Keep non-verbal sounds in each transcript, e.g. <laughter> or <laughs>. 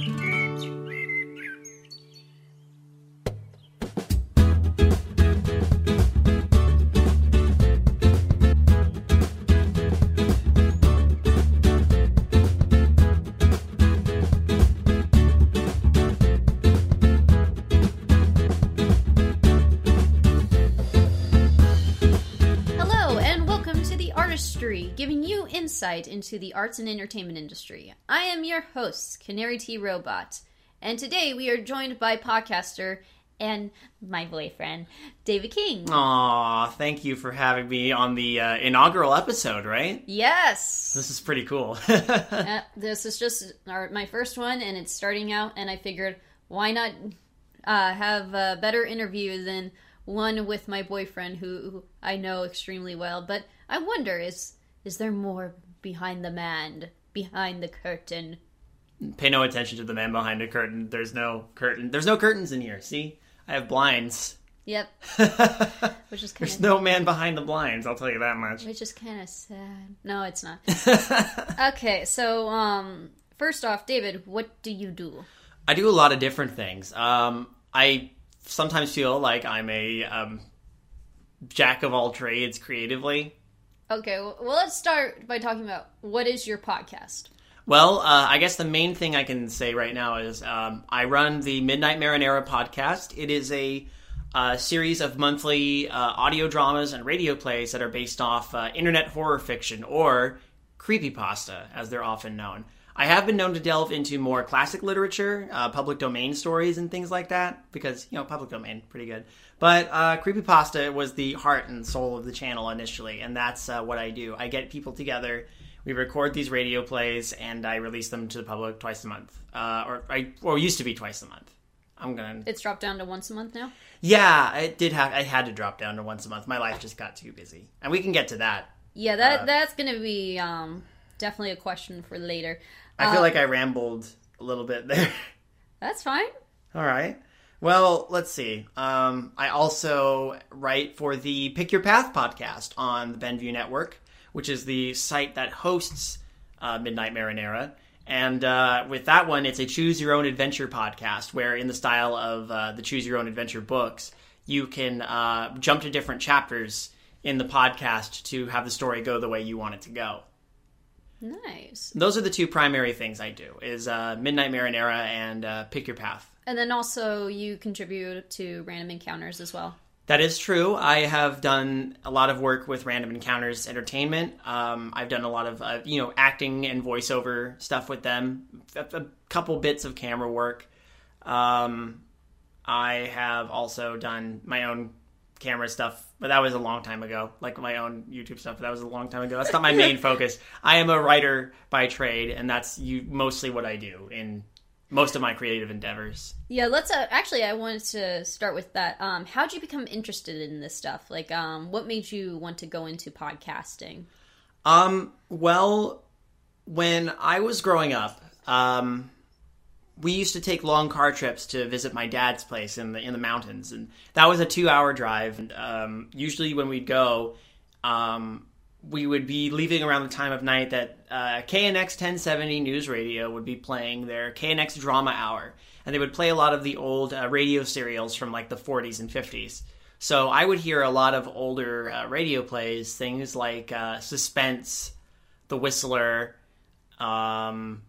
Hello, insight into the arts and entertainment industry. I am your host, Canary T Robot, and today we are joined by podcaster and my boyfriend, David King. Aw, thank you for having me on the uh, inaugural episode, right? Yes! This is pretty cool. <laughs> Uh, this is just our, my first one, and it's starting out, and I figured why not uh, have a better interview than one with my boyfriend who, who I know extremely well. But I wonder is is there more behind the man, behind the curtain? Pay no attention to the man behind the curtain. There's no curtain. There's no curtains in here. See? I have blinds. Yep, <laughs> which is There's no man behind the blinds, I'll tell you that much. which is kind of sad. No, it's not. <laughs> okay, so um, first off, David, what do you do? I do a lot of different things. Um, I sometimes feel like I'm a um, jack of all trades creatively. Okay, well, let's start by talking about what is your podcast. Well, uh, I guess the main thing I can say right now is um, I run the Midnight Marinara podcast. It is a uh, series of monthly uh, audio dramas and radio plays that are based off uh, internet horror fiction or creepypasta, as they're often known. I have been known to delve into more classic literature, uh, public domain stories, and things like that because you know public domain pretty good. But uh, creepypasta was the heart and soul of the channel initially, and that's uh, what I do. I get people together we record these radio plays and I release them to the public twice a month, uh, or I or used to be twice a month. I'm gonna. It's dropped down to once a month now. Yeah, it did have. I had to drop down to once a month. My life just got too busy, and we can get to that. Yeah, that that's gonna be um definitely a question for later. I feel Uh, like I rambled a little bit there. <laughs> That's fine. All right. Well, let's see. Um, I also write for the Pick Your Path podcast on the Benview Network, which is the site that hosts uh, Midnight Marinara. And uh, with that one, it's a choose your own adventure podcast where, in the style of uh, the choose your own adventure books, you can uh, jump to different chapters in the podcast to have the story go the way you want it to go. Nice. Those are the two primary things I do: is uh, Midnight Marinara and uh, Pick Your Path. And then also you contribute to Random Encounters as well. That is true. I have done a lot of work with Random Encounters Entertainment. Um, I've done a lot of uh, you know acting and voiceover stuff with them. A, a couple bits of camera work. Um, I have also done my own camera stuff, but that was a long time ago. Like my own YouTube stuff, but that was a long time ago. That's not my main <laughs> focus. I am a writer by trade, and that's you mostly what I do in most of my creative endeavors. Yeah, let's uh, actually I wanted to start with that. Um how'd you become interested in this stuff? Like um what made you want to go into podcasting? Um, well, when I was growing up, um, we used to take long car trips to visit my dad's place in the in the mountains, and that was a two hour drive. And um, usually, when we'd go, um, we would be leaving around the time of night that uh, KNX 1070 News Radio would be playing their KNX Drama Hour, and they would play a lot of the old uh, radio serials from like the 40s and 50s. So I would hear a lot of older uh, radio plays, things like uh, Suspense, The Whistler, um,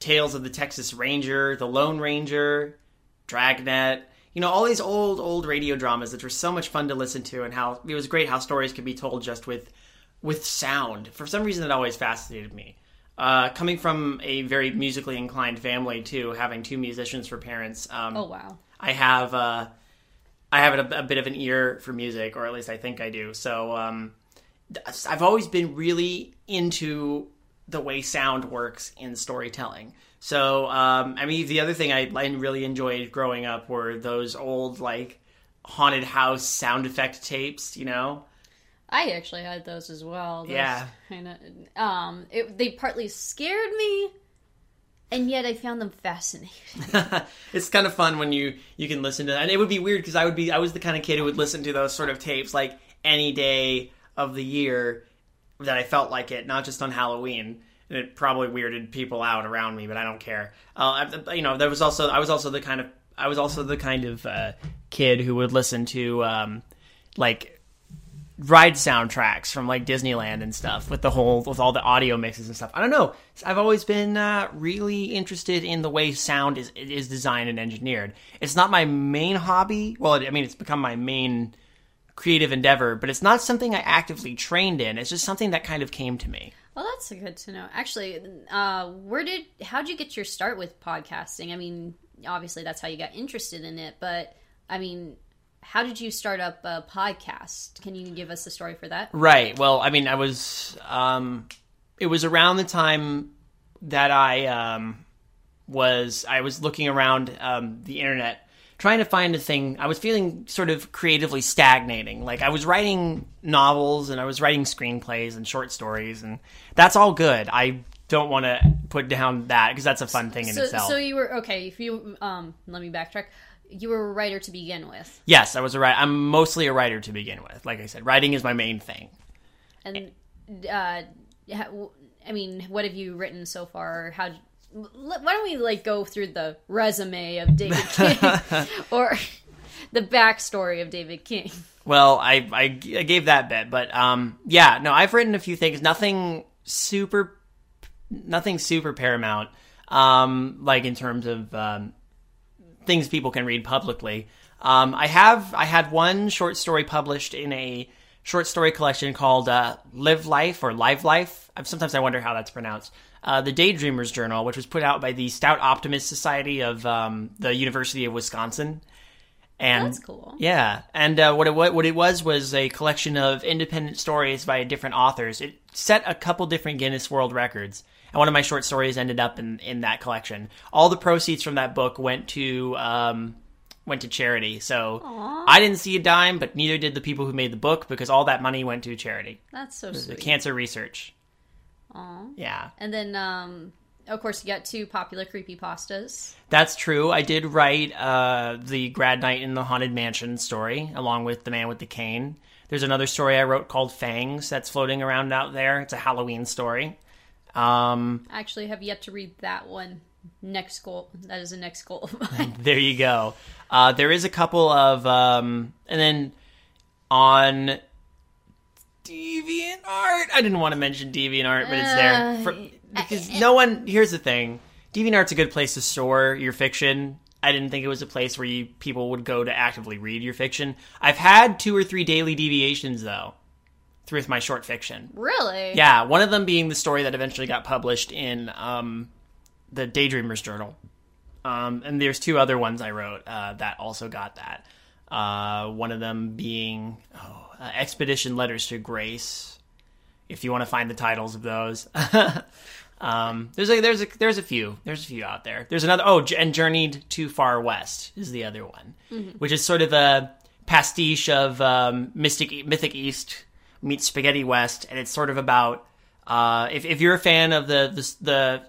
Tales of the Texas Ranger, The Lone Ranger, Dragnet. You know, all these old, old radio dramas that were so much fun to listen to, and how it was great how stories could be told just with with sound. For some reason, it always fascinated me. Uh, coming from a very musically inclined family, too, having two musicians for parents, um, Oh wow. I have uh, I have a, a bit of an ear for music, or at least I think I do. So um, I've always been really into the way sound works in storytelling. So um, I mean, the other thing I, really enjoyed growing up were those old like haunted house sound effect tapes. You know, I actually had those as well. Those Yeah. Kind of um it, they partly scared me and yet I found them fascinating. <laughs> it's kind of fun when you you can listen to that. And it would be weird because I would be I was the kind of kid who would listen to those sort of tapes like any day of the year that I felt like it, not just on Halloween. and it probably weirded people out around me, but I don't care. Uh, I, you know, there was also I was also the kind of I was also the kind of uh, kid who would listen to um, like ride soundtracks from like Disneyland and stuff with the whole with all the audio mixes and stuff. I don't know. I've always been uh, really interested in the way sound is is designed and engineered. It's not my main hobby. Well, I mean, it's become my main creative endeavor, but it's not something I actively trained in. It's just something that kind of came to me. Well, that's good to know. Actually, uh, where did how did you get your start with podcasting? I mean, obviously that's how you got interested in it, but I mean, how did you start up a podcast? Can you give us a story for that? Right. Well, I mean, I was, um, it was around the time that I um, was, I was looking around um, the internet trying to find a thing. I was feeling sort of creatively stagnating. Like I was writing novels and I was writing screenplays and short stories, and that's all good. I don't want to put down that because that's a fun thing in so, itself. So you were okay. If you um, let me backtrack you were a writer to begin with. Yes, I was a writer. I'm mostly a writer to begin with. Like I said, writing is my main thing. And uh, I mean, what have you written so far? How? Why don't we like go through the resume of David <laughs> King <laughs> or the backstory of David King? Well, I, I, I gave that bit, but um, yeah, no, I've written a few things. Nothing super, nothing super paramount. Um, like in terms of um, things people can read publicly. Um, I have I had one short story published in a short story collection called uh, Live Life or Live Life. Sometimes I wonder how that's pronounced. Uh, the Daydreamers Journal, which was put out by the Stout Optimist Society of um, the University of Wisconsin. And that's cool. Yeah, and uh, what it what it was was a collection of independent stories by different authors. It set a couple different Guinness World Records and one of my short stories ended up in in that collection. All the proceeds from that book went to um, went to charity. So Aww. I didn't see a dime, but neither did the people who made the book because all that money went to charity. That's so sweet. cancer research. Aww. Yeah. And then, um, of course, you got two popular creepy pastas. That's true. I did write uh, the Grad Night in the Haunted Mansion story along with The Man with the Cane. There's another story I wrote called Fangs that's floating around out there. It's a Halloween story. Um, I actually have yet to read that one. Next goal. That is a next goal. Of mine. <laughs> there you go. Uh, there is a couple of, um, and then on DeviantArt. I didn't want to mention Deviant Art, but it's there uh, For, because no one. Here's the thing: Deviant Art's a good place to store your fiction. I didn't think it was a place where you people would go to actively read your fiction. I've had two or three daily deviations though with my short fiction. Really? Yeah, one of them being the story that eventually got published in um, the Daydreamers Journal. Um, and there's two other ones I wrote uh, that also got that. Uh, one of them being oh, uh, Expedition Letters to Grace. If you want to find the titles of those, <laughs> um, there's a there's a there's a few there's a few out there. There's another oh and Journeyed Too Far West is the other one, mm-hmm. which is sort of a pastiche of um, Mystic Mythic East meets Spaghetti West, and it's sort of about uh, if if you're a fan of the the, the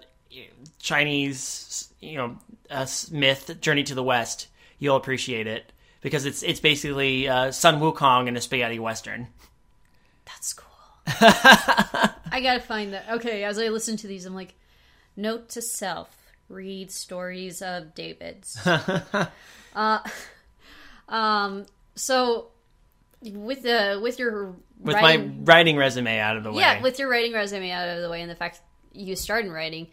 Chinese you know uh, myth Journey to the West, you'll appreciate it because it's it's basically uh, Sun Wukong in a spaghetti western. That's cool. <laughs> I gotta find that. Okay, as I listen to these, I'm like, note to self: read stories of David's. <laughs> uh, um. So with the with your with writing, my writing resume out of the way. Yeah, with your writing resume out of the way, and the fact you started writing,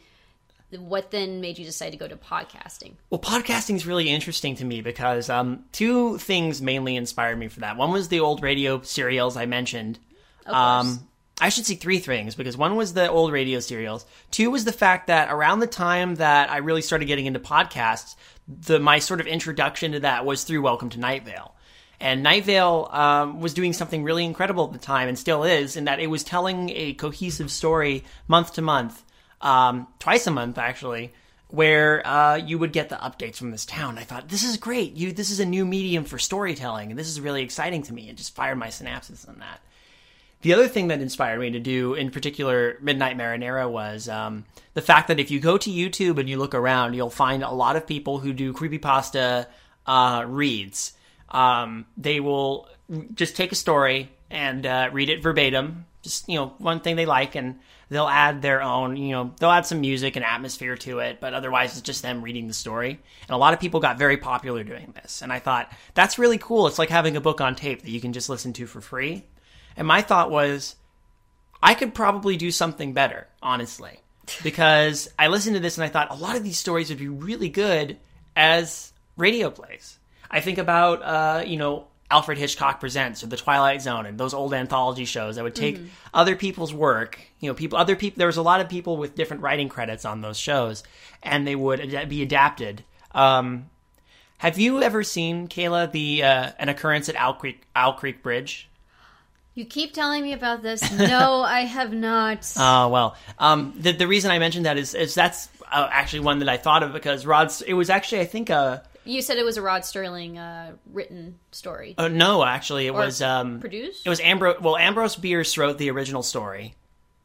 what then made you decide to go to podcasting? Well, podcasting is really interesting to me because um, two things mainly inspired me for that. One was the old radio serials I mentioned. Um, I should say three things because one was the old radio serials. Two was the fact that around the time that I really started getting into podcasts, the my sort of introduction to that was through Welcome to Night Vale. And Night Vale um, was doing something really incredible at the time, and still is, in that it was telling a cohesive story month to month, um, twice a month actually, where uh, you would get the updates from this town. I thought this is great. You, this is a new medium for storytelling, and this is really exciting to me. It just fired my synapses on that. The other thing that inspired me to do, in particular, Midnight Marinara, was um, the fact that if you go to YouTube and you look around, you'll find a lot of people who do creepypasta uh, reads um, they will just take a story and uh, read it verbatim, just you know one thing they like, and they'll add their own. You know, they'll add some music and atmosphere to it, but otherwise it's just them reading the story. And a lot of people got very popular doing this, and I thought that's really cool. It's like having a book on tape that you can just listen to for free. And my thought was, I could probably do something better, honestly, because I listened to this and I thought a lot of these stories would be really good as radio plays. I think about, uh, you know, Alfred Hitchcock Presents or The Twilight Zone and those old anthology shows that would take other people's work, you know, people, other people, there was a lot of people with different writing credits on those shows and they would ad- be adapted. Um, have you ever seen, Kayla, the, uh, an occurrence at Owl Creek, Owl Creek Bridge? You keep telling me about this. No, <laughs> I have not. Oh well, um, the the reason I mentioned that is is that's uh, actually one that I thought of because Rod's. It was actually I think uh, you said it was a Rod Serling uh, written story. uh no actually it Or was um produced? it was Ambrose well Ambrose Bierce wrote the original story,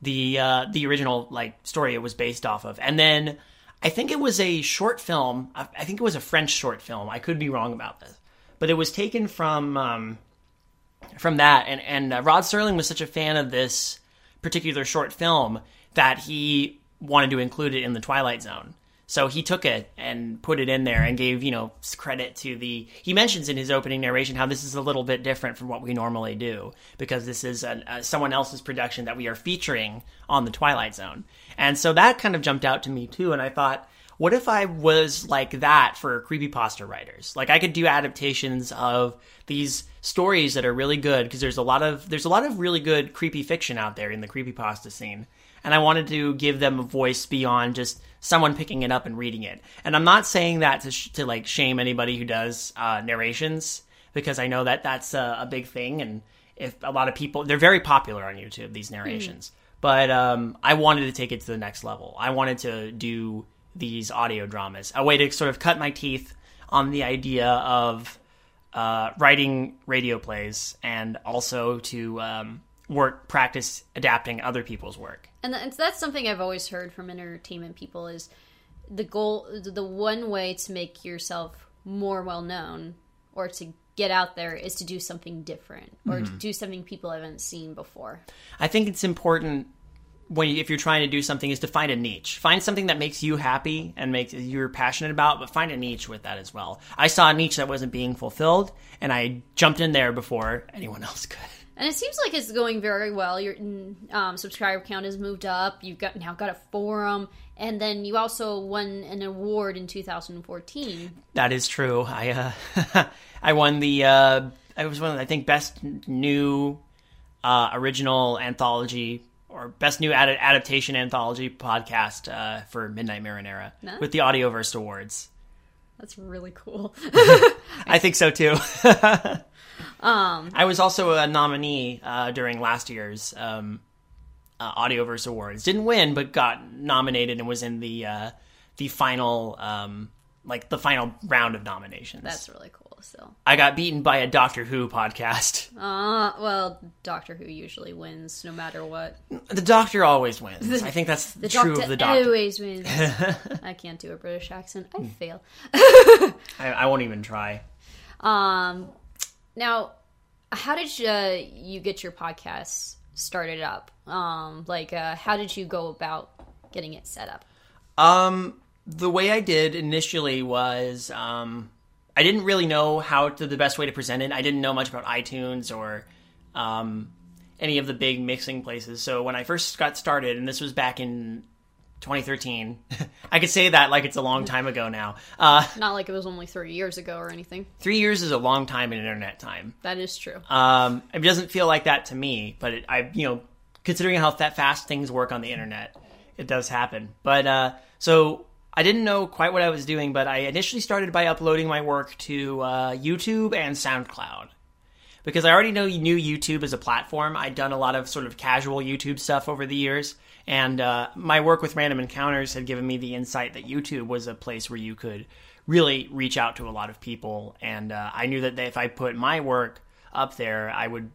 the uh, the original like story it was based off of, and then I think it was a short film. I think it was a French short film. I could be wrong about this, but it was taken from. Um, from that and and uh, Rod Serling was such a fan of this particular short film that he wanted to include it in the Twilight Zone. So he took it and put it in there and gave, you know, credit to the. He mentions in his opening narration how this is a little bit different from what we normally do because this is uh, someone else's production that we are featuring on the Twilight Zone. And so that kind of jumped out to me too. And I thought, what if I was like that for creepypasta writers? Like I could do adaptations of these stories that are really good because there's a lot of there's a lot of really good creepy fiction out there in the creepypasta scene. And I wanted to give them a voice beyond just someone picking it up and reading it. And I'm not saying that to, sh- to like shame anybody who does uh, narrations because I know that that's a, a big thing. And if a lot of people, they're very popular on YouTube, these narrations. But um, I wanted to take it to the next level. I wanted to do these audio dramas, a way to sort of cut my teeth on the idea of uh, writing radio plays and also to um, work practice adapting other people's work. and that's, that's something I've always heard from entertainment people is the goal. The one way to make yourself more well known or to get out there is to do something different or to mm-hmm. do something people haven't seen before. I think it's important when you, if you're trying to do something is to find a niche. Find something that makes you happy and makes you're passionate about, but find a niche with that as well. I saw a niche that wasn't being fulfilled, and I jumped in there before anyone else could. And it seems like it's going very well. Your um, subscriber count has moved up. You've got now got a forum, and then you also won an award in 2014. That is true. I uh, <laughs> I won the uh, I was one of I think best new uh, original anthology or best new ad- adaptation anthology podcast uh, for Midnight Marinara Nice. with the Audioverse Awards. That's really cool. <laughs> I think so too. <laughs> um, I was also a nominee uh, during last year's um, uh, Audioverse Awards. Didn't win, but got nominated and was in the uh, the final um, like the final round of nominations. That's really cool. Still, I got beaten by a Doctor Who podcast. uh, well, Doctor Who usually wins no matter what. The Doctor always wins. I think that's The true Doctor of the Doctor. always wins. <laughs> I can't do a British accent. I fail. <laughs> I, I won't even try. Um, now, how did you, uh, you get your podcast started up? Um, like, uh, how did you go about getting it set up? Um, the way I did initially was um, I didn't really know how to the best way to present it. I didn't know much about iTunes or um, any of the big mixing places. So when I first got started, and this was back in 2013, <laughs> I could say that like it's a long time ago now. Uh, Not like it was only three years ago or anything. three years is a long time in internet time. That is true. Um, it doesn't feel like that to me, but it, I, you know, considering how that fast things work on the internet, it does happen. But uh, so I didn't know quite what I was doing, but I initially started by uploading my work to uh, YouTube and SoundCloud because I already know you knew YouTube as a platform. I'd done a lot of sort of casual YouTube stuff over the years, and uh, my work with Random Encounters had given me the insight that YouTube was a place where you could really reach out to a lot of people. And uh, I knew that if I put my work up there, I would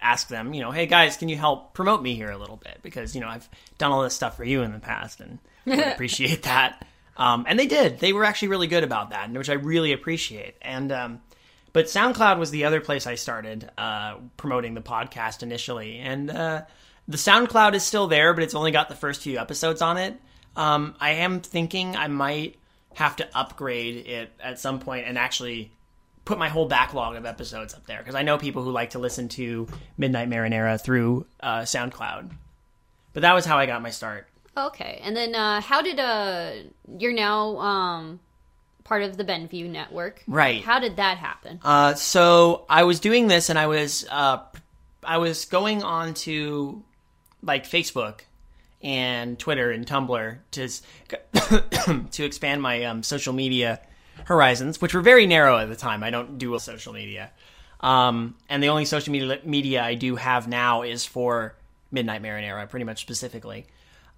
ask them, you know, hey guys, can you help promote me here a little bit? Because you know I've done all this stuff for you in the past, and would <laughs> appreciate that. Um, and they did. They were actually really good about that, which I really appreciate. And um, but SoundCloud was the other place I started uh, promoting the podcast initially, and uh, the SoundCloud is still there, but it's only got the first few episodes on it. Um, I am thinking I might have to upgrade it at some point and actually put my whole backlog of episodes up there because I know people who like to listen to Midnight Marinara through uh, SoundCloud. But that was how I got my start. Okay, and then uh, how did uh you're now um part of the Benview network, Right. How did that happen? Uh, so I was doing this, and I was uh, I was going on to like Facebook and Twitter and Tumblr to <coughs> to expand my um, social media horizons, which were very narrow at the time. I don't do social media, um, and the only social media media I do have now is for Midnight Marinara, pretty much specifically.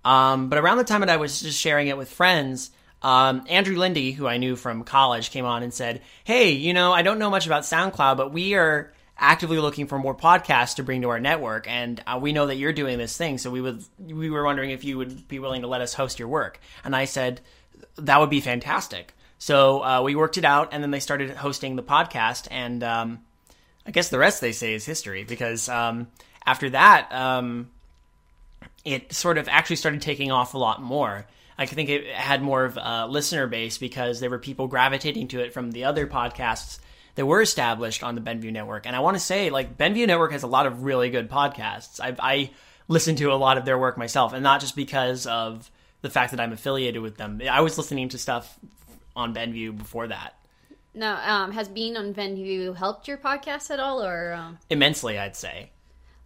Um, but around the time that I was just sharing it with friends, um, Andrew Lindy, who I knew from college, came on and said, "Hey, you know, I don't know much about SoundCloud, but we are actively looking for more podcasts to bring to our network, and uh, we know that you're doing this thing, so we would we were wondering if you would be willing to let us host your work." And I said, "That would be fantastic." So uh, we worked it out, and then they started hosting the podcast, and um, I guess the rest they say is history because um, after that. Um, it sort of actually started taking off a lot more. I think it had more of a listener base because there were people gravitating to it from the other podcasts that were established on the Benview Network. And I want to say, like, Benview Network has a lot of really good podcasts. I've, I listen to a lot of their work myself, and not just because of the fact that I'm affiliated with them. I was listening to stuff on Benview before that. Now, um, has being on Benview helped your podcast at all, or um, Immensely, I'd say.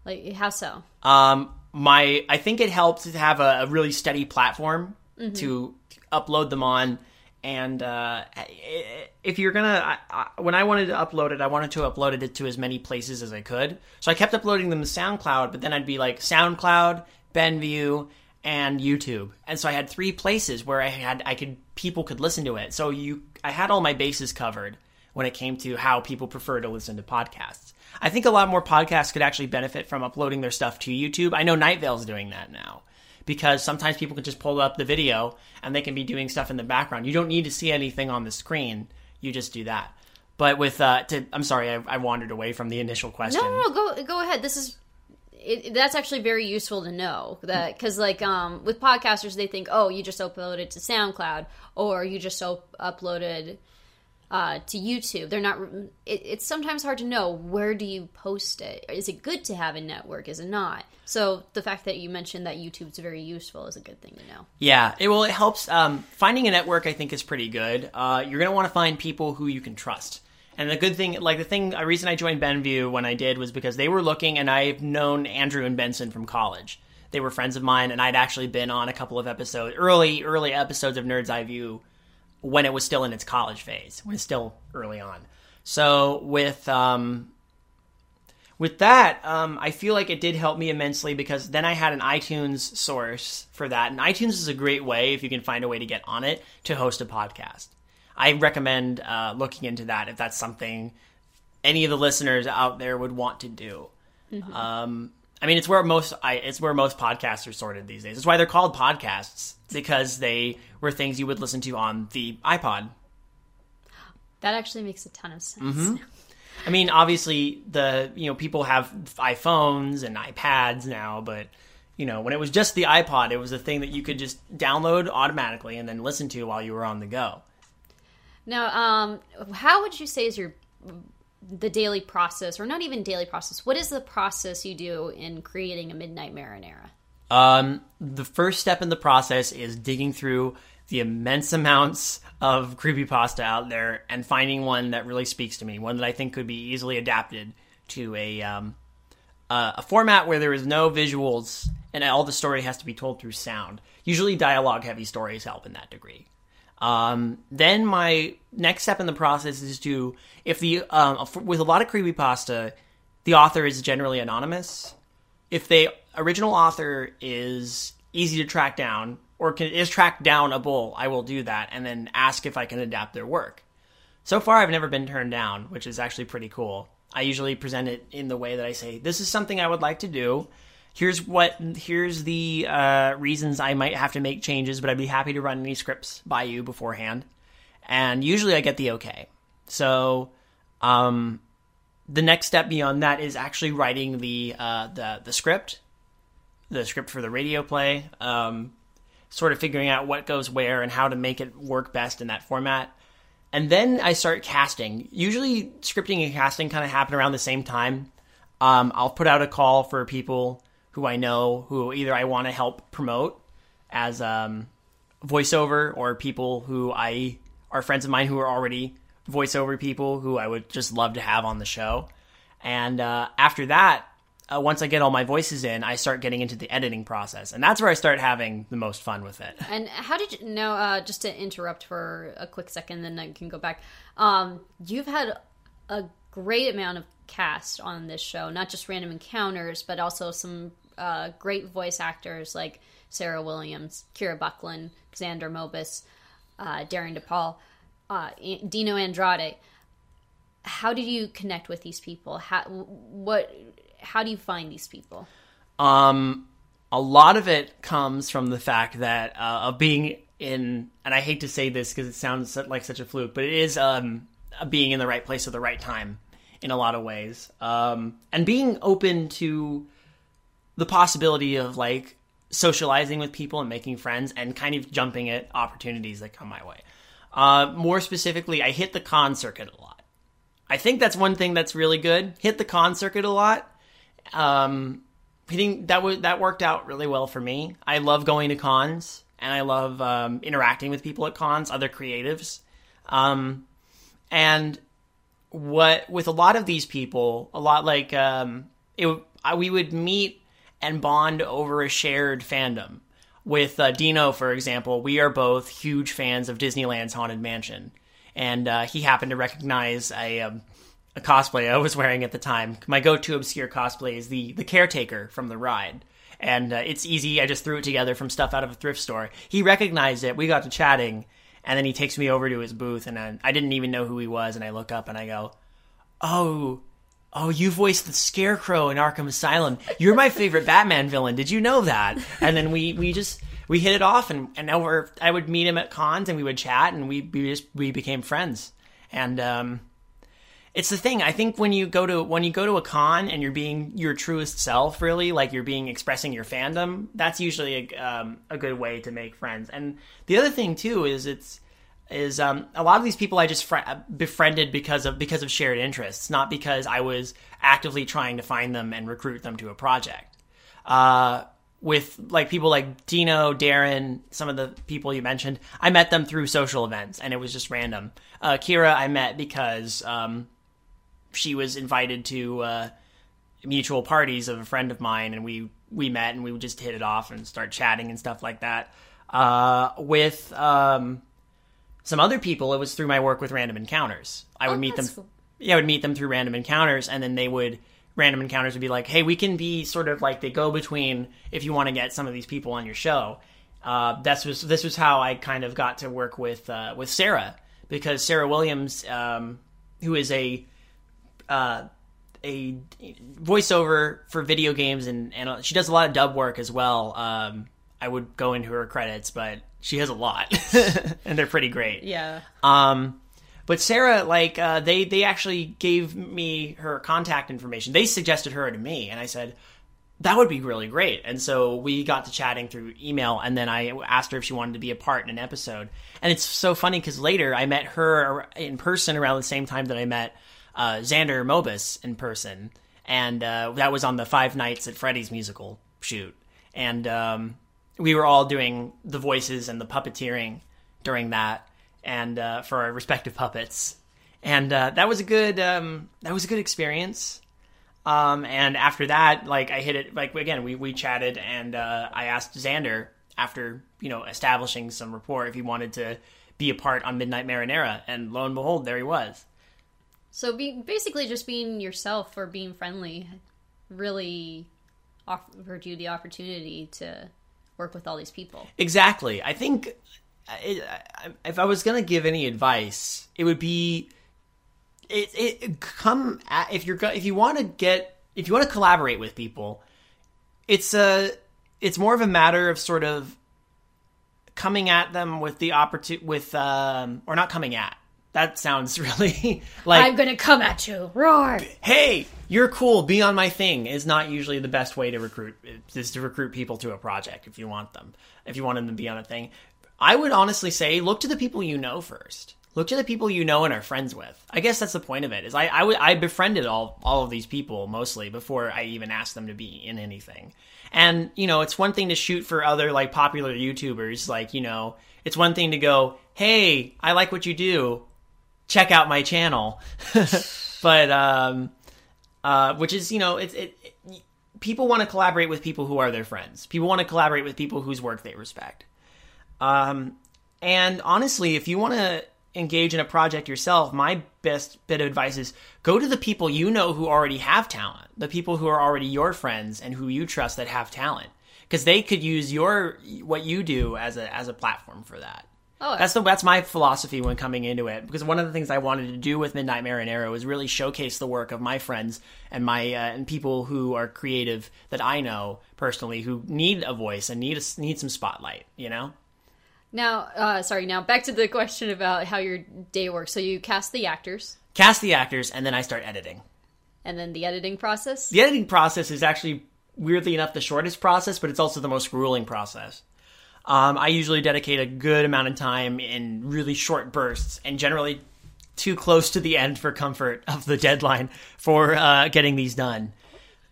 like how so? Um, my I think it helped to have a, a really steady platform to upload them on. And uh, if you're gonna, I, I, when I wanted to upload it, I wanted to upload it to as many places as I could. So I kept uploading them to SoundCloud, but then I'd be like SoundCloud, Benview, and YouTube. And so I had three places where I had I could people could listen to it. So you, I had all my bases covered when it came to how people prefer to listen to podcasts. I think a lot more podcasts could actually benefit from uploading their stuff to YouTube. I know Night Vale's doing that now because sometimes people can just pull up the video and they can be doing stuff in the background. You don't need to see anything on the screen. You just do that. But with, uh, to, I'm sorry, I, I wandered away from the initial question. No, no, no, go go ahead. This is it, that's actually very useful to know that because like um with podcasters they think oh you just uploaded to SoundCloud or you just up- uploaded uh, to YouTube. They're not. It, it's sometimes hard to know where do you post it. Is it good to have a network? Is it not? So the fact that you mentioned that YouTube's very useful is a good thing to know. Yeah, it well, it helps. Um, finding a network, I think, is pretty good. Uh, you're gonna want to find people who you can trust. And the good thing, like the thing, a reason I joined Benview when I did was because they were looking, and I've known Andrew and Benson from college. They were friends of mine, and I'd actually been on a couple of episodes, early, early episodes of Nerds Eye View when it was still in its college phase, when it's still early on. So with um, with that, um, I feel like it did help me immensely because then I had an iTunes source for that, and iTunes is a great way if you can find a way to get on it to host a podcast. I recommend uh, looking into that if that's something any of the listeners out there would want to do. Um, I mean, it's where most I, it's where most podcasts are sorted these days. It's why they're called podcasts because they were things you would listen to on the iPod. That actually makes a ton of sense. Mm-hmm. I mean, obviously, the you know people have iPhones and iPads now, but you know when it was just the iPod, it was a thing that you could just download automatically and then listen to while you were on the go. Now, um, how would you say is your the daily process, or not even daily process? What is the process you do in creating a Midnight Marinara? Um, the first step in the process is digging through the immense amounts of creepypasta out there and finding one that really speaks to me, one that I think could be easily adapted to a um, uh, a format where there is no visuals and all the story has to be told through sound. Usually, dialogue heavy stories help in that degree. Um, then my next step in the process is to, if the um, with a lot of creepypasta, the author is generally anonymous. If the original author is easy to track down or can, is tracked downable, I will do that and then ask if I can adapt their work. So far, I've never been turned down, which is actually pretty cool. I usually present it in the way that I say, "This is something I would like to do." Here's what here's the uh, reasons I might have to make changes, but I'd be happy to run any scripts by you beforehand. And usually I get the okay. So um, the next step beyond that is actually writing the uh, the the script. the script for the radio play, um, sort of figuring out what goes where and how to make it work best in that format. And then I start casting. Usually, scripting and casting kind of happen around the same time. Um, I'll put out a call for people who I know who either I want to help promote as um, voiceover or people who I are friends of mine who are already voiceover people who I would just love to have on the show. And uh, after that, uh, once I get all my voices in, I start getting into the editing process, and that's where I start having the most fun with it. And how did you know? Uh, just to interrupt for a quick second, then I can go back. Um, you've had a great amount of cast on this show, not just random encounters, but also some uh, great voice actors like Sarah Williams, Kira Buckland, Xander Mobus, uh, Darren DePaul, uh, Dino Andrade. How did you connect with these people? How what? How do you find these people? Um, a lot of it comes from the fact that uh, of being in, and I hate to say this because it sounds like such a fluke, but it is um, being in the right place at the right time in a lot of ways, um, and being open to the possibility of like socializing with people and making friends and kind of jumping at opportunities that come my way. Uh, more specifically, I hit the con circuit a lot. I think that's one thing that's really good. Hit the con circuit a lot. Um, hitting that was that worked out really well for me. I love going to cons and I love um, interacting with people at cons, other creatives, um, and what with a lot of these people, a lot like um, it, I, we would meet and bond over a shared fandom. With uh, Dino, for example, we are both huge fans of Disneyland's Haunted Mansion, and uh, he happened to recognize a, um, a cosplay I was wearing at the time. My go-to obscure cosplay is the the caretaker from the ride, and uh, it's easy. I just threw it together from stuff out of a thrift store. He recognized it. We got to chatting, and then he takes me over to his booth, and I, I didn't even know who he was. And I look up and I go, "Oh, oh, you voiced the Scarecrow in Arkham Asylum. You're my favorite Batman villain. Did you know that? And then we we just we hit it off, and and now we're I would meet him at cons, and we would chat, and we we just we became friends. And um, it's the thing. I think when you go to when you go to a con and you're being your truest self, really, like you're being expressing your fandom, that's usually a um, a good way to make friends. And the other thing too is it's is um, a lot of these people I just fr- befriended because of because of shared interests, not because I was actively trying to find them and recruit them to a project. Uh, with like people like Dino, Darren, some of the people you mentioned, I met them through social events, and it was just random. Uh, Kira, I met because um, she was invited to uh, mutual parties of a friend of mine, and we we met and we just hit it off and start chatting and stuff like that. Uh, with um, some other people, it was through my work with Random Encounters. I would Oh, meet them. cool. Yeah, I would meet them through Random Encounters, and then they would. Random Encounters would be like, "Hey, we can be sort of like the go between if you want to get some of these people on your show." Uh, that's was this was how I kind of got to work with uh, with Sarah because Sarah Williams, um, who is a uh, a voiceover for video games and, and she does a lot of dub work as well. Um, I would go into her credits, but she has a lot, <laughs> <laughs> and they're pretty great. Yeah. Um, but Sarah, like, uh, they they actually gave me her contact information. They suggested her to me, and I said that would be really great. And so we got to chatting through email, and then I asked her if she wanted to be a part in an episode. And it's so funny because later I met her in person around the same time that I met uh, Xander Mobus in person, and uh, that was on the Five Nights at Freddy's musical shoot. And um, we were all doing the voices and the puppeteering during that, and uh, for our respective puppets. And uh, that was a good um, that was a good experience. Um, and after that, like I hit it like again, we we chatted, and uh, I asked Xander after you know establishing some rapport if he wanted to be a part on Midnight Marinara, and lo and behold, there he was. So be basically just being yourself or being friendly really offered you the opportunity to work with all these people. Exactly. I think if I was going to give any advice, it would be it, it come at, if you're if you want to get if you want to collaborate with people, it's a it's more of a matter of sort of coming at them with the opportunity with um or not coming at that sounds <laughs> really like I'm gonna come at you. Roar. hey, you're cool, be on my thing is not usually the best way to recruit is to recruit people to a project if you want them. If you want them to be on a thing. I would honestly say look to the people you know first. Look to the people you know and are friends with. I guess that's the point of it. Is I I, w- I befriended all all of these people mostly before I even asked them to be in anything. And you know, it's one thing to shoot for other like popular YouTubers. Like you know, it's one thing to go, hey, I like what you do. Check out my channel. <laughs> but um, uh, which is you know, it's it, it people want to collaborate with people who are their friends. People want to collaborate with people whose work they respect. Um, and honestly, if you want to engage in a project yourself, my best bit of advice is go to the people you know who already have talent, the people who are already your friends and who you trust that have talent, because they could use your what you do as a as a platform for that. Oh, That's the that's my philosophy when coming into it because one of the things I wanted to do with Midnight Marinara was really showcase the work of my friends and my uh, and people who are creative that I know personally who need a voice and need a, need some spotlight. You know. Now, uh, sorry. Now back to the question about how your day works. So you cast the actors, Cast the actors and then I start editing. and then the editing process. The editing process is actually weirdly enough the shortest process, but it's also the most grueling process. Um, I usually dedicate a good amount of time in really short bursts, and generally too close to the end for comfort of the deadline for uh, getting these done.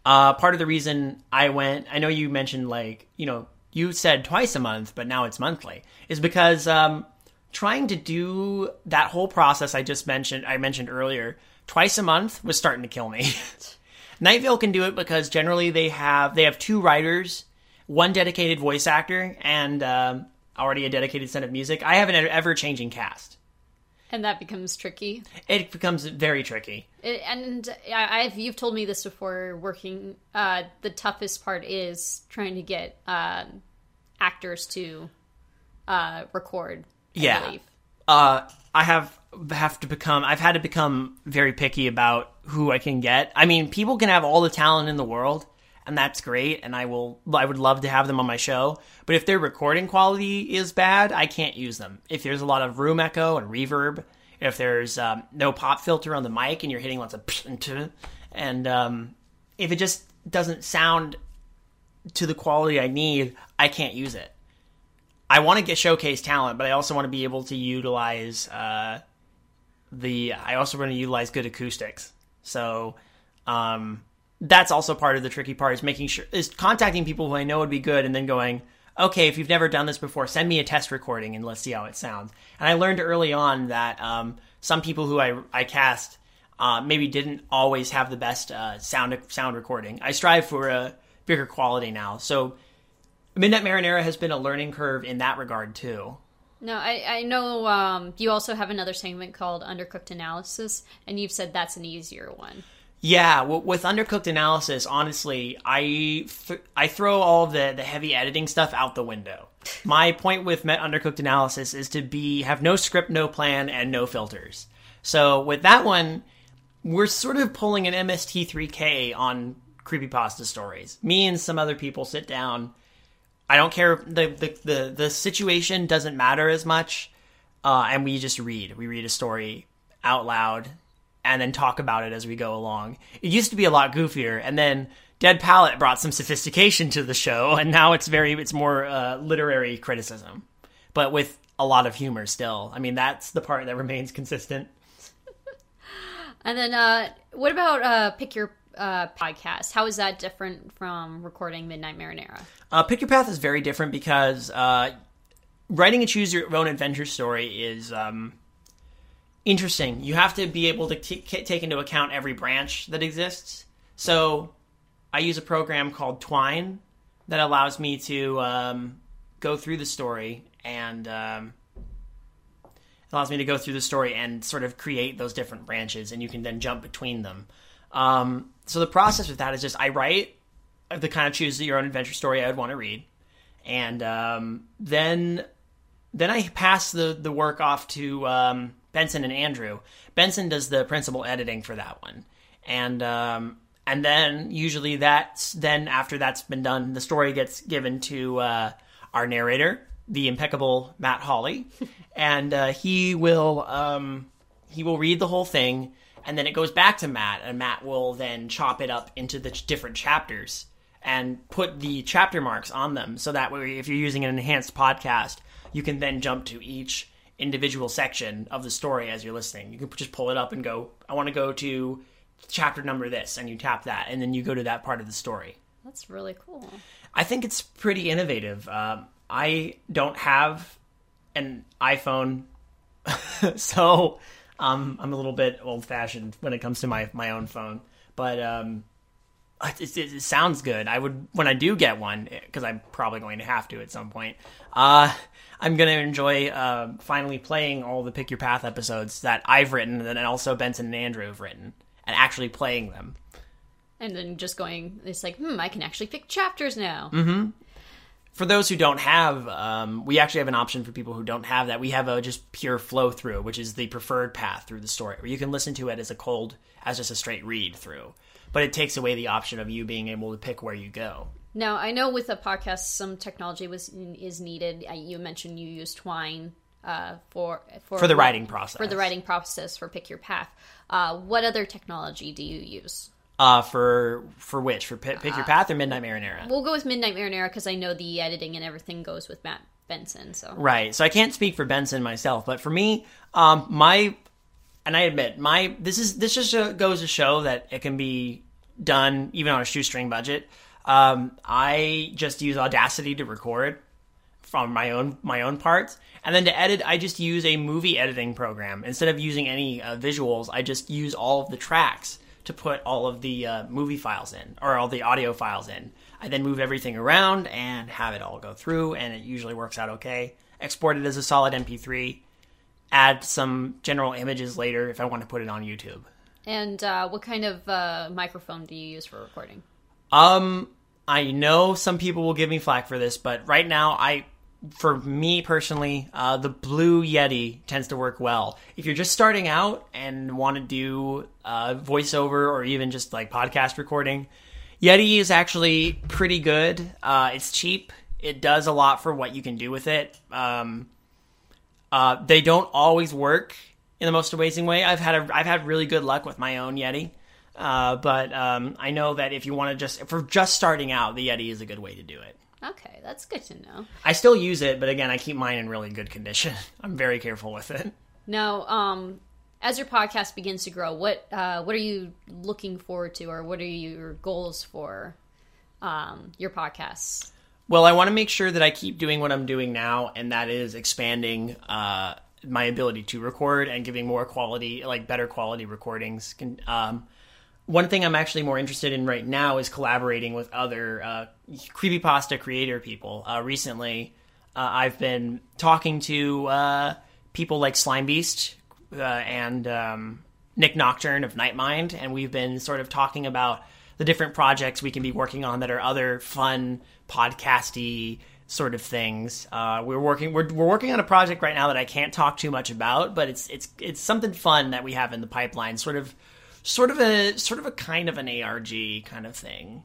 Uh, part of the reason I went, I know you mentioned like you know you said twice a month, but now it's monthly, is because um, trying to do that whole process I just mentioned, I mentioned earlier, twice a month was starting to kill me. <laughs> Night Vale can do it because generally they have they have two writers, one dedicated voice actor, and um, already a dedicated set of music. I have an ever changing cast. and that becomes tricky. It becomes very tricky. It, and I, I've you've told me this before. Working, uh, the toughest part is trying to get uh, actors to uh, record. I Yeah. believe. uh, I have have to become. I've had to become very picky about who I can get. I mean, people can have all the talent in the world, and that's great. And I will. I would love to have them on my show. But if their recording quality is bad, I can't use them. If there's a lot of room echo and reverb, if there's um, no pop filter on the mic, and you're hitting lots of <laughs> and um, if it just doesn't sound to the quality I need, I can't use it. I want to get showcase talent, but I also want to be able to utilize uh, the. I also want to utilize good acoustics. So um, that's also part of the tricky part is making sure is contacting people who I know would be good, and then going, okay, if you've never done this before, send me a test recording and let's see how it sounds. And I learned early on that um, some people who I I cast uh, maybe didn't always have the best uh, sound sound recording. I strive for a bigger quality now, so. Midnight Marinara has been a learning curve in that regard too. No, I, I know um, you also have another segment called Undercooked Analysis, and you've said that's an easier one. Yeah, with undercooked analysis, honestly, I th- I throw all the the heavy editing stuff out the window. My point with Met Undercooked analysis is to be have no script, no plan, and no filters. So with that one, we're sort of pulling an MST3K on creepypasta stories. Me and some other people sit down. I don't care the the the, the situation doesn't matter as much, uh, and we just read. We read a story out loud and then talk about it as we go along. It used to be a lot goofier, and then Dead Palette brought some sophistication to the show, and now it's very it's more uh, literary criticism, but with a lot of humor still. I mean, that's the part that remains consistent. <laughs> And then, uh, what about uh, Pick Your uh, Podcast? How is that different from recording Midnight Marinara? Uh, Pick Your Path is very different because uh, writing a choose your own adventure story is um, interesting. You have to be able to t- take into account every branch that exists. So I use a program called Twine that allows me to um, go through the story and um, allows me to go through the story and sort of create those different branches, and you can then jump between them. Um, so the process with that is just I write the kind of choose your own adventure story I would want to read, and um, then then I pass the the work off to um, Benson and Andrew. Benson does the principal editing for that one, and um, and then usually that's then after that's been done, the story gets given to uh, our narrator, the impeccable Matt Hawley, <laughs> and uh, he will um, he will read the whole thing, and then it goes back to Matt, and Matt will then chop it up into the ch- different chapters and put the chapter marks on them, so that way, if you're using an enhanced podcast, you can then jump to each individual section of the story as you're listening. You can just pull it up and go, I want to go to chapter number this, and you tap that, and then you go to that part of the story. That's really cool. I think it's pretty innovative. Um, I don't have an iPhone, <laughs> so um, I'm a little bit old fashioned when it comes to my, my own phone. But um, it, it, it sounds good. I would when I do get one because I'm probably going to have to at some point. Uh, I'm going to enjoy uh, finally playing all the Pick Your Path episodes that I've written and also Benson and Andrew have written and actually playing them. And then just going, it's like, hmm, I can actually pick chapters now. Mm-hmm. For those who don't have, um, we actually have an option for people who don't have that. We have a just pure flow through, which is the preferred path through the story, where you can listen to it as a cold, as just a straight read through. But it takes away the option of you being able to pick where you go. Now, I know with a podcast, some technology was is needed. Uh, You mentioned you use Twine uh, for, for For the writing process. For the writing process for Pick Your Path. Uh, what other technology do you use? Uh, for for which for pick, pick your path or midnight marinara. We'll go with Midnight Marinara because I know the editing and everything goes with Matt Benson. So Right. So I can't speak for Benson myself, but for me, um, my and I admit my this is this just uh, goes to show that it can be done even on a shoestring budget. Um, I just use Audacity to record from my own my own parts, and then to edit, I just use a movie editing program instead of using any uh, visuals. I just use all of the tracks to put all of the uh, movie files in or all the audio files in. I then move everything around and have it all go through, and it usually works out okay. Export it as a solid MP3. Add some general images later if I want to put it on YouTube. And uh, what kind of uh, microphone do you use for recording? Um, I know some people will give me flack for this, but right now, I, for me personally, uh, the Blue Yeti tends to work well. If you're just starting out and want to do uh, voiceover or even just like podcast recording, Yeti is actually pretty good. Uh, it's cheap. It does a lot for what you can do with it. Um, uh, they don't always work in the most amazing way. I've had a, I've had really good luck with my own Yeti. Uh, but um, I know that if you want to just if we're just starting out, the Yeti is a good way to do it. Okay, that's good to know. I still use it, but again, I keep mine in really good condition. <laughs> I'm very careful with it. Now, um, as your podcast begins to grow, what uh, what are you looking forward to, or what are your goals for um, your podcasts? Well, I want to make sure that I keep doing what I'm doing now, and that is expanding uh, my ability to record and giving more quality, like better quality recordings. Can- Um, one thing I'm actually more interested in right now is collaborating with other uh, creepypasta creator people. Uh, recently, uh, I've been talking to uh, people like Slime Beast uh, and um, Nick Nocturne of Nightmind, and we've been sort of talking about the different projects we can be working on that are other fun podcasty sort of things. Uh, we're working we're, we're working on a project right now that I can't talk too much about, but it's it's it's something fun that we have in the pipeline. Sort of sort of a sort of a kind of an ARG kind of thing.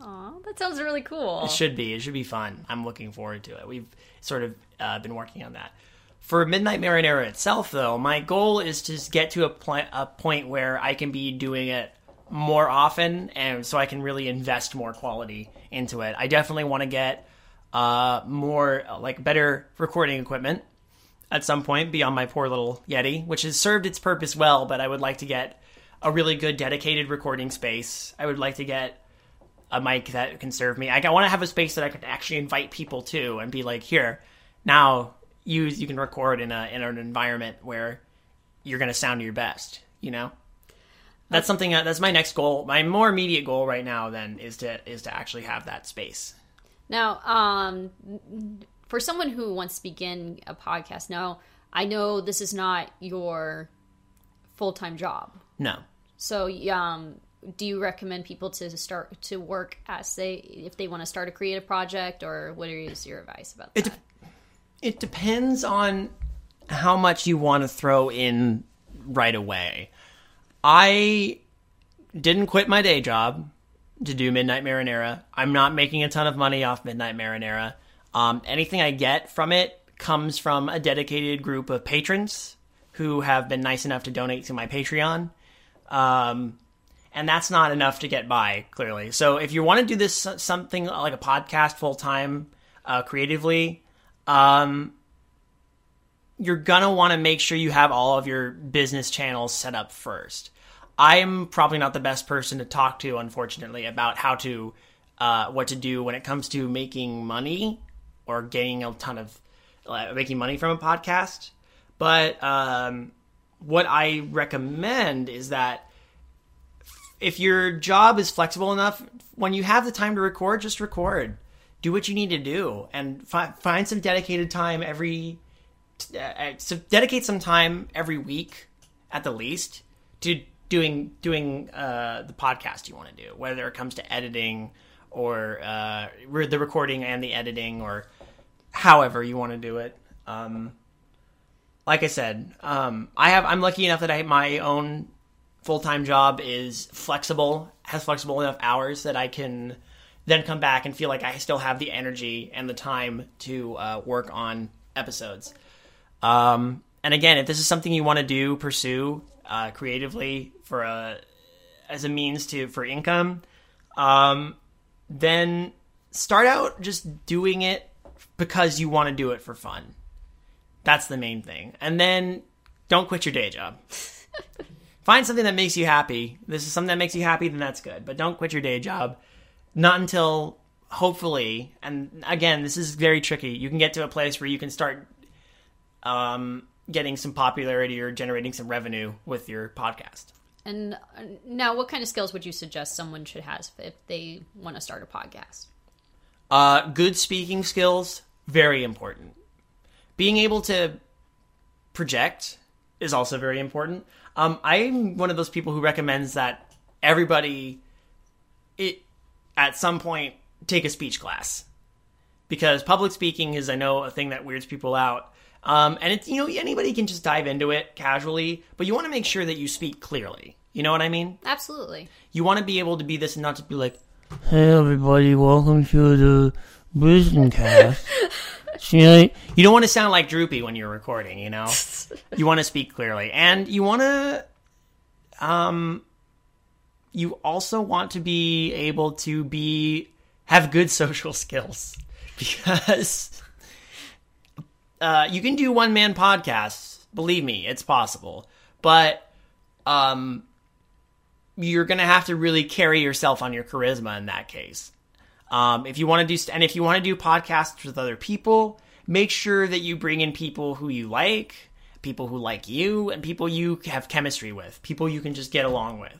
Aw, that sounds really cool. It should be. It should be fun. I'm looking forward to it. We've sort of uh, been working on that. For Midnight Marinara itself, though, my goal is to get to a, pl- a point where I can be doing it more often, and so I can really invest more quality into it. I definitely want to get uh, more, like, better recording equipment at some point beyond my poor little Yeti, which has served its purpose well, but I would like to get a really good dedicated recording space. I would like to get a mic that can serve me. I want to have a space that I could actually invite people to and be like, here, now you you can record in a in an environment where you're going to sound your best. You know, that's something that's my next goal. My more immediate goal right now then is to is to actually have that space. Now, um, for someone who wants to begin a podcast, now I know this is not your full time job. No, So, um, do you recommend people to start to work as they if they want to start a creative project, or what is your advice about It that? It depends on how much you want to throw in right away. I didn't quit my day job to do Midnight Marinara. I'm not making a ton of money off Midnight Marinara. Um, anything I get from it comes from a dedicated group of patrons who have been nice enough to donate to my Patreon. Um, and that's not enough to get by, clearly. So if you want to do this something like a podcast full time, uh, creatively, um, you're gonna want to make sure you have all of your business channels set up first. I'm probably not the best person to talk to, unfortunately, about how to uh, what to do when it comes to making money or getting a ton of uh, making money from a podcast. But um, what I recommend is that if your job is flexible enough, when you have the time to record, just record. Do what you need to do, and fi- find some dedicated time every. Uh, so dedicate some time every week, at the least, to doing doing uh, the podcast you want to do, whether it comes to editing or uh, the recording and the editing, or however you want to do it. Um, like I said, um, I have I'm lucky enough that I my own full time job is flexible, has flexible enough hours that I can then come back and feel like I still have the energy and the time to uh, work on episodes. Um, and again, if this is something you want to do, pursue uh, creatively for a as a means to for income, um, then start out just doing it because you want to do it for fun. That's the main thing. And then don't quit your day job. <laughs> Find something that makes you happy. This is something that makes you happy, then that's good. But don't quit your day job. Not until hopefully, and again, this is very tricky. You can get to a place where you can start um, getting some popularity or generating some revenue with your podcast. And uh, now, what kind of skills would you suggest someone should have if they want to start a podcast? Uh, good speaking skills, very important. Being able to project is also very important. Um, I'm one of those people who recommends that everybody, it at some point take a speech class because public speaking is, I know, a thing that weirds people out. Um, and it's you know anybody can just dive into it casually, but you want to make sure that you speak clearly. You know what I mean? Absolutely. You want to be able to be this and not to be like, "Hey everybody, welcome to the Brisbane cast." <laughs> you don't want to sound like droopy when you're recording. You know, <laughs> you want to speak clearly, and you want to, um, you also want to be able to be have good <laughs> social skills because uh, you can do one man podcasts. Believe me, it's possible. But um, you're to have to really carry yourself on your charisma in that case. Um, if you want to do, and if you want to do podcasts with other people, make sure that you bring in people who you like, people who like you, and people you have chemistry with, people you can just get along with.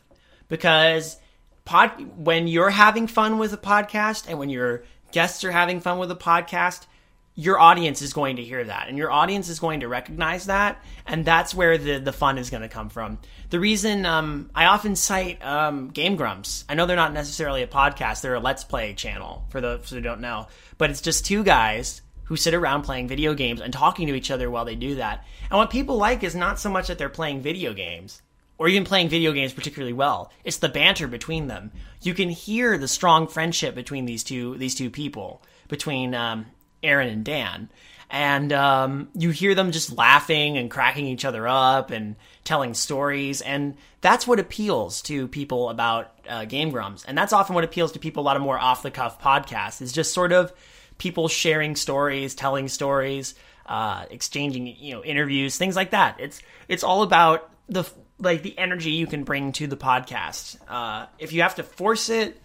Because pod, when you're having fun with a podcast and when your guests are having fun with a podcast, your audience is going to hear that and your audience is going to recognize that and that's where the, the fun is going to come from. The reason um, i often cite um, game grumps. I know they're not necessarily a podcast they're a let's play channel for those who don't know. But it's just two guys who sit around playing video games and talking to each other while they do that. And what people like is not so much that they're playing video games or even playing video games particularly well. It's the banter between them. You can hear the strong friendship between these two these two people between um, Arin and Dan. And um, you hear them just laughing and cracking each other up and telling stories. And that's what appeals to people about uh, Game Grumps. And that's often what appeals to people a lot of more off the cuff podcasts is just sort of people sharing stories, telling stories, uh, exchanging you know interviews, things like that. It's it's all about the like the energy you can bring to the podcast. Uh, if you have to force it,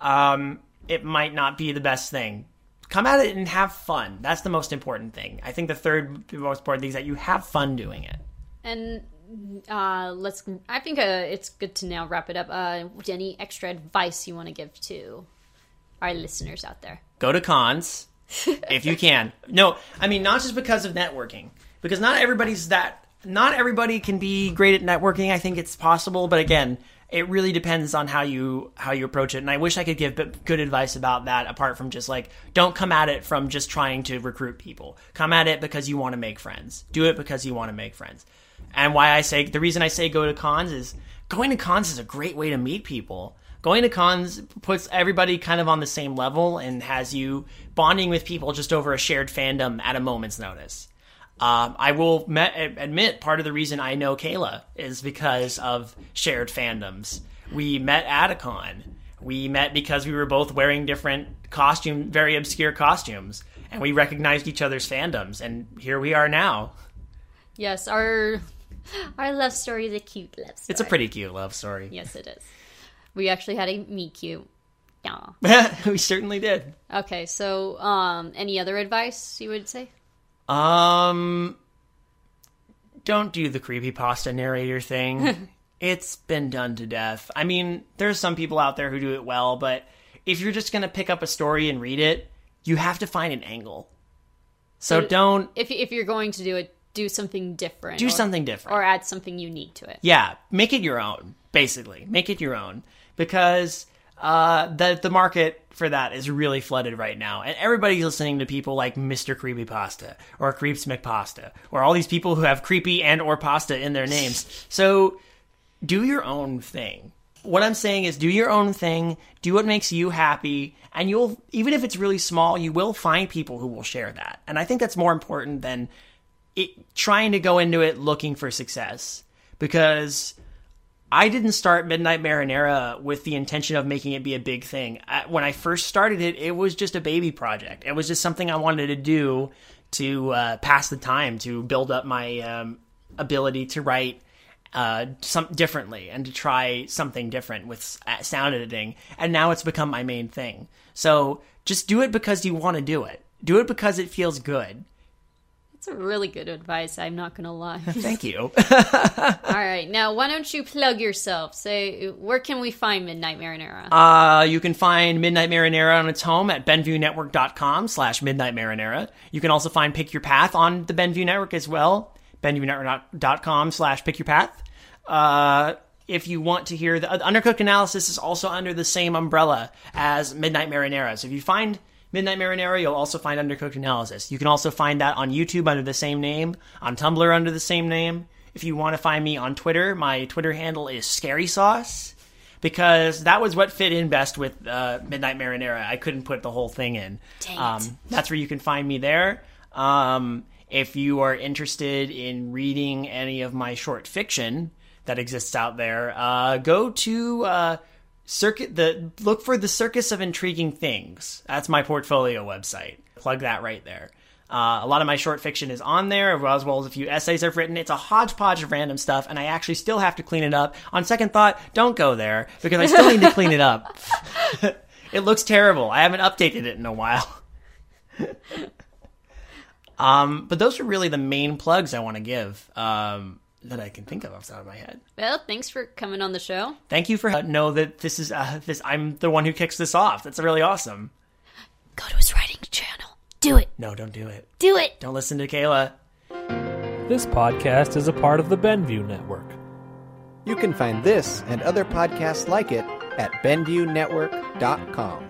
um, it might not be the best thing come at it and have fun. That's the most important thing. I think the third most important thing is that you have fun doing it. And uh, let's. I think uh, it's good to now wrap it up. Uh, any extra advice you want to give to our listeners out there? Go to cons if you can. No, I mean not just because of networking, because not everybody's that. Not everybody can be great at networking. I think it's possible, but again, it really depends on how you how you approach it. And i wish i could give good advice about that apart from just like don't come at it from just trying to recruit people. Come at it because you want to make friends. Do it because you want to make friends. And why i say the reason i say go to cons is going to cons is a great way to meet people. Going to cons puts everybody kind of on the same level and has you bonding with people just over a shared fandom at a moment's notice Um, I will me- admit part of the reason I know Kayla is because of shared fandoms. We met at a con. We met because we were both wearing different costume, very obscure costumes, and we recognized each other's fandoms, and here we are now. Yes, our our love story is a cute love story. It's a pretty cute love story. Yes, it is. We actually had a meet cute. Yeah. <laughs> we certainly did. Okay, so um, any other advice you would say? Um, don't do the creepy pasta narrator thing. <laughs> it's been done to death. I mean, there's some people out there who do it well, but if you're just gonna pick up a story and read it, you have to find an angle. So, So- don't If if you're going to do it, do something different. do or- something different. or add something unique to it. Yeah, make it your own. Basically, make it your own because uh, the the market for that is really flooded right now, and everybody's listening to people like Mister Creepy Pasta or Creeps McPasta or all these people who have creepy and or pasta in their names. So do your own thing. What I'm saying is do your own thing, do what makes you happy, and you'll even if it's really small, you will find people who will share that. And I think that's more important than it trying to go into it looking for success because I didn't start Midnight Marinara with the intention of making it be a big thing. I- When I first started it, it was just a baby project. It was just something I wanted to do to uh, pass the time, to build up my um, ability to write uh, some differently and to try something different with uh, sound editing. And now it's become my main thing. So just do it because you want to do it. Do it because it feels good. It's a really good advice. I'm not gonna lie. <laughs> Thank you. <laughs> All right, now why don't you plug yourself? Say where can we find Midnight Marinara? Uh, you can find Midnight Marinara on its home at BenviewNetwork.com slash Midnight Marinara. You can also find Pick Your Path on the Benview Network as well, BenviewNetwork.com slash Pick Your Path. Uh, if you want to hear the uh, Undercooked Analysis is also under the same umbrella as Midnight Marinara. So if you find Midnight Marinara, you'll also find Undercooked Analysis. You can also find that on YouTube under the same name, on Tumblr under the same name. If you want to find me on Twitter, my Twitter handle is Scary Sauce because that was what fit in best with uh, Midnight Marinara. I couldn't put the whole thing in. Um, that's where you can find me there. Um, if you are interested in reading any of my short fiction that exists out there, uh, go to uh, circuit the look for the Circus of Intriguing Things. That's my portfolio website. Plug that right there. Uh, a lot of my short fiction is on there, as well as a few essays I've written. It's a hodgepodge of random stuff, and I actually still have to clean it up. On second thought, don't go there because I still need to clean it up. <laughs> it looks terrible. I haven't updated it in a while. <laughs> um, but those are really the main plugs I want to give um, that I can think of off the top of my head. well, thanks for coming on the show. Thank you for uh, know that this is uh, this. I'm the one who kicks this off. That's really awesome. Go to his writing channel. Do it. No, don't do it. Do it. Don't listen to Kayla. This podcast is a part of the Benview Network. You can find this and other podcasts like it at BenviewNetwork.com.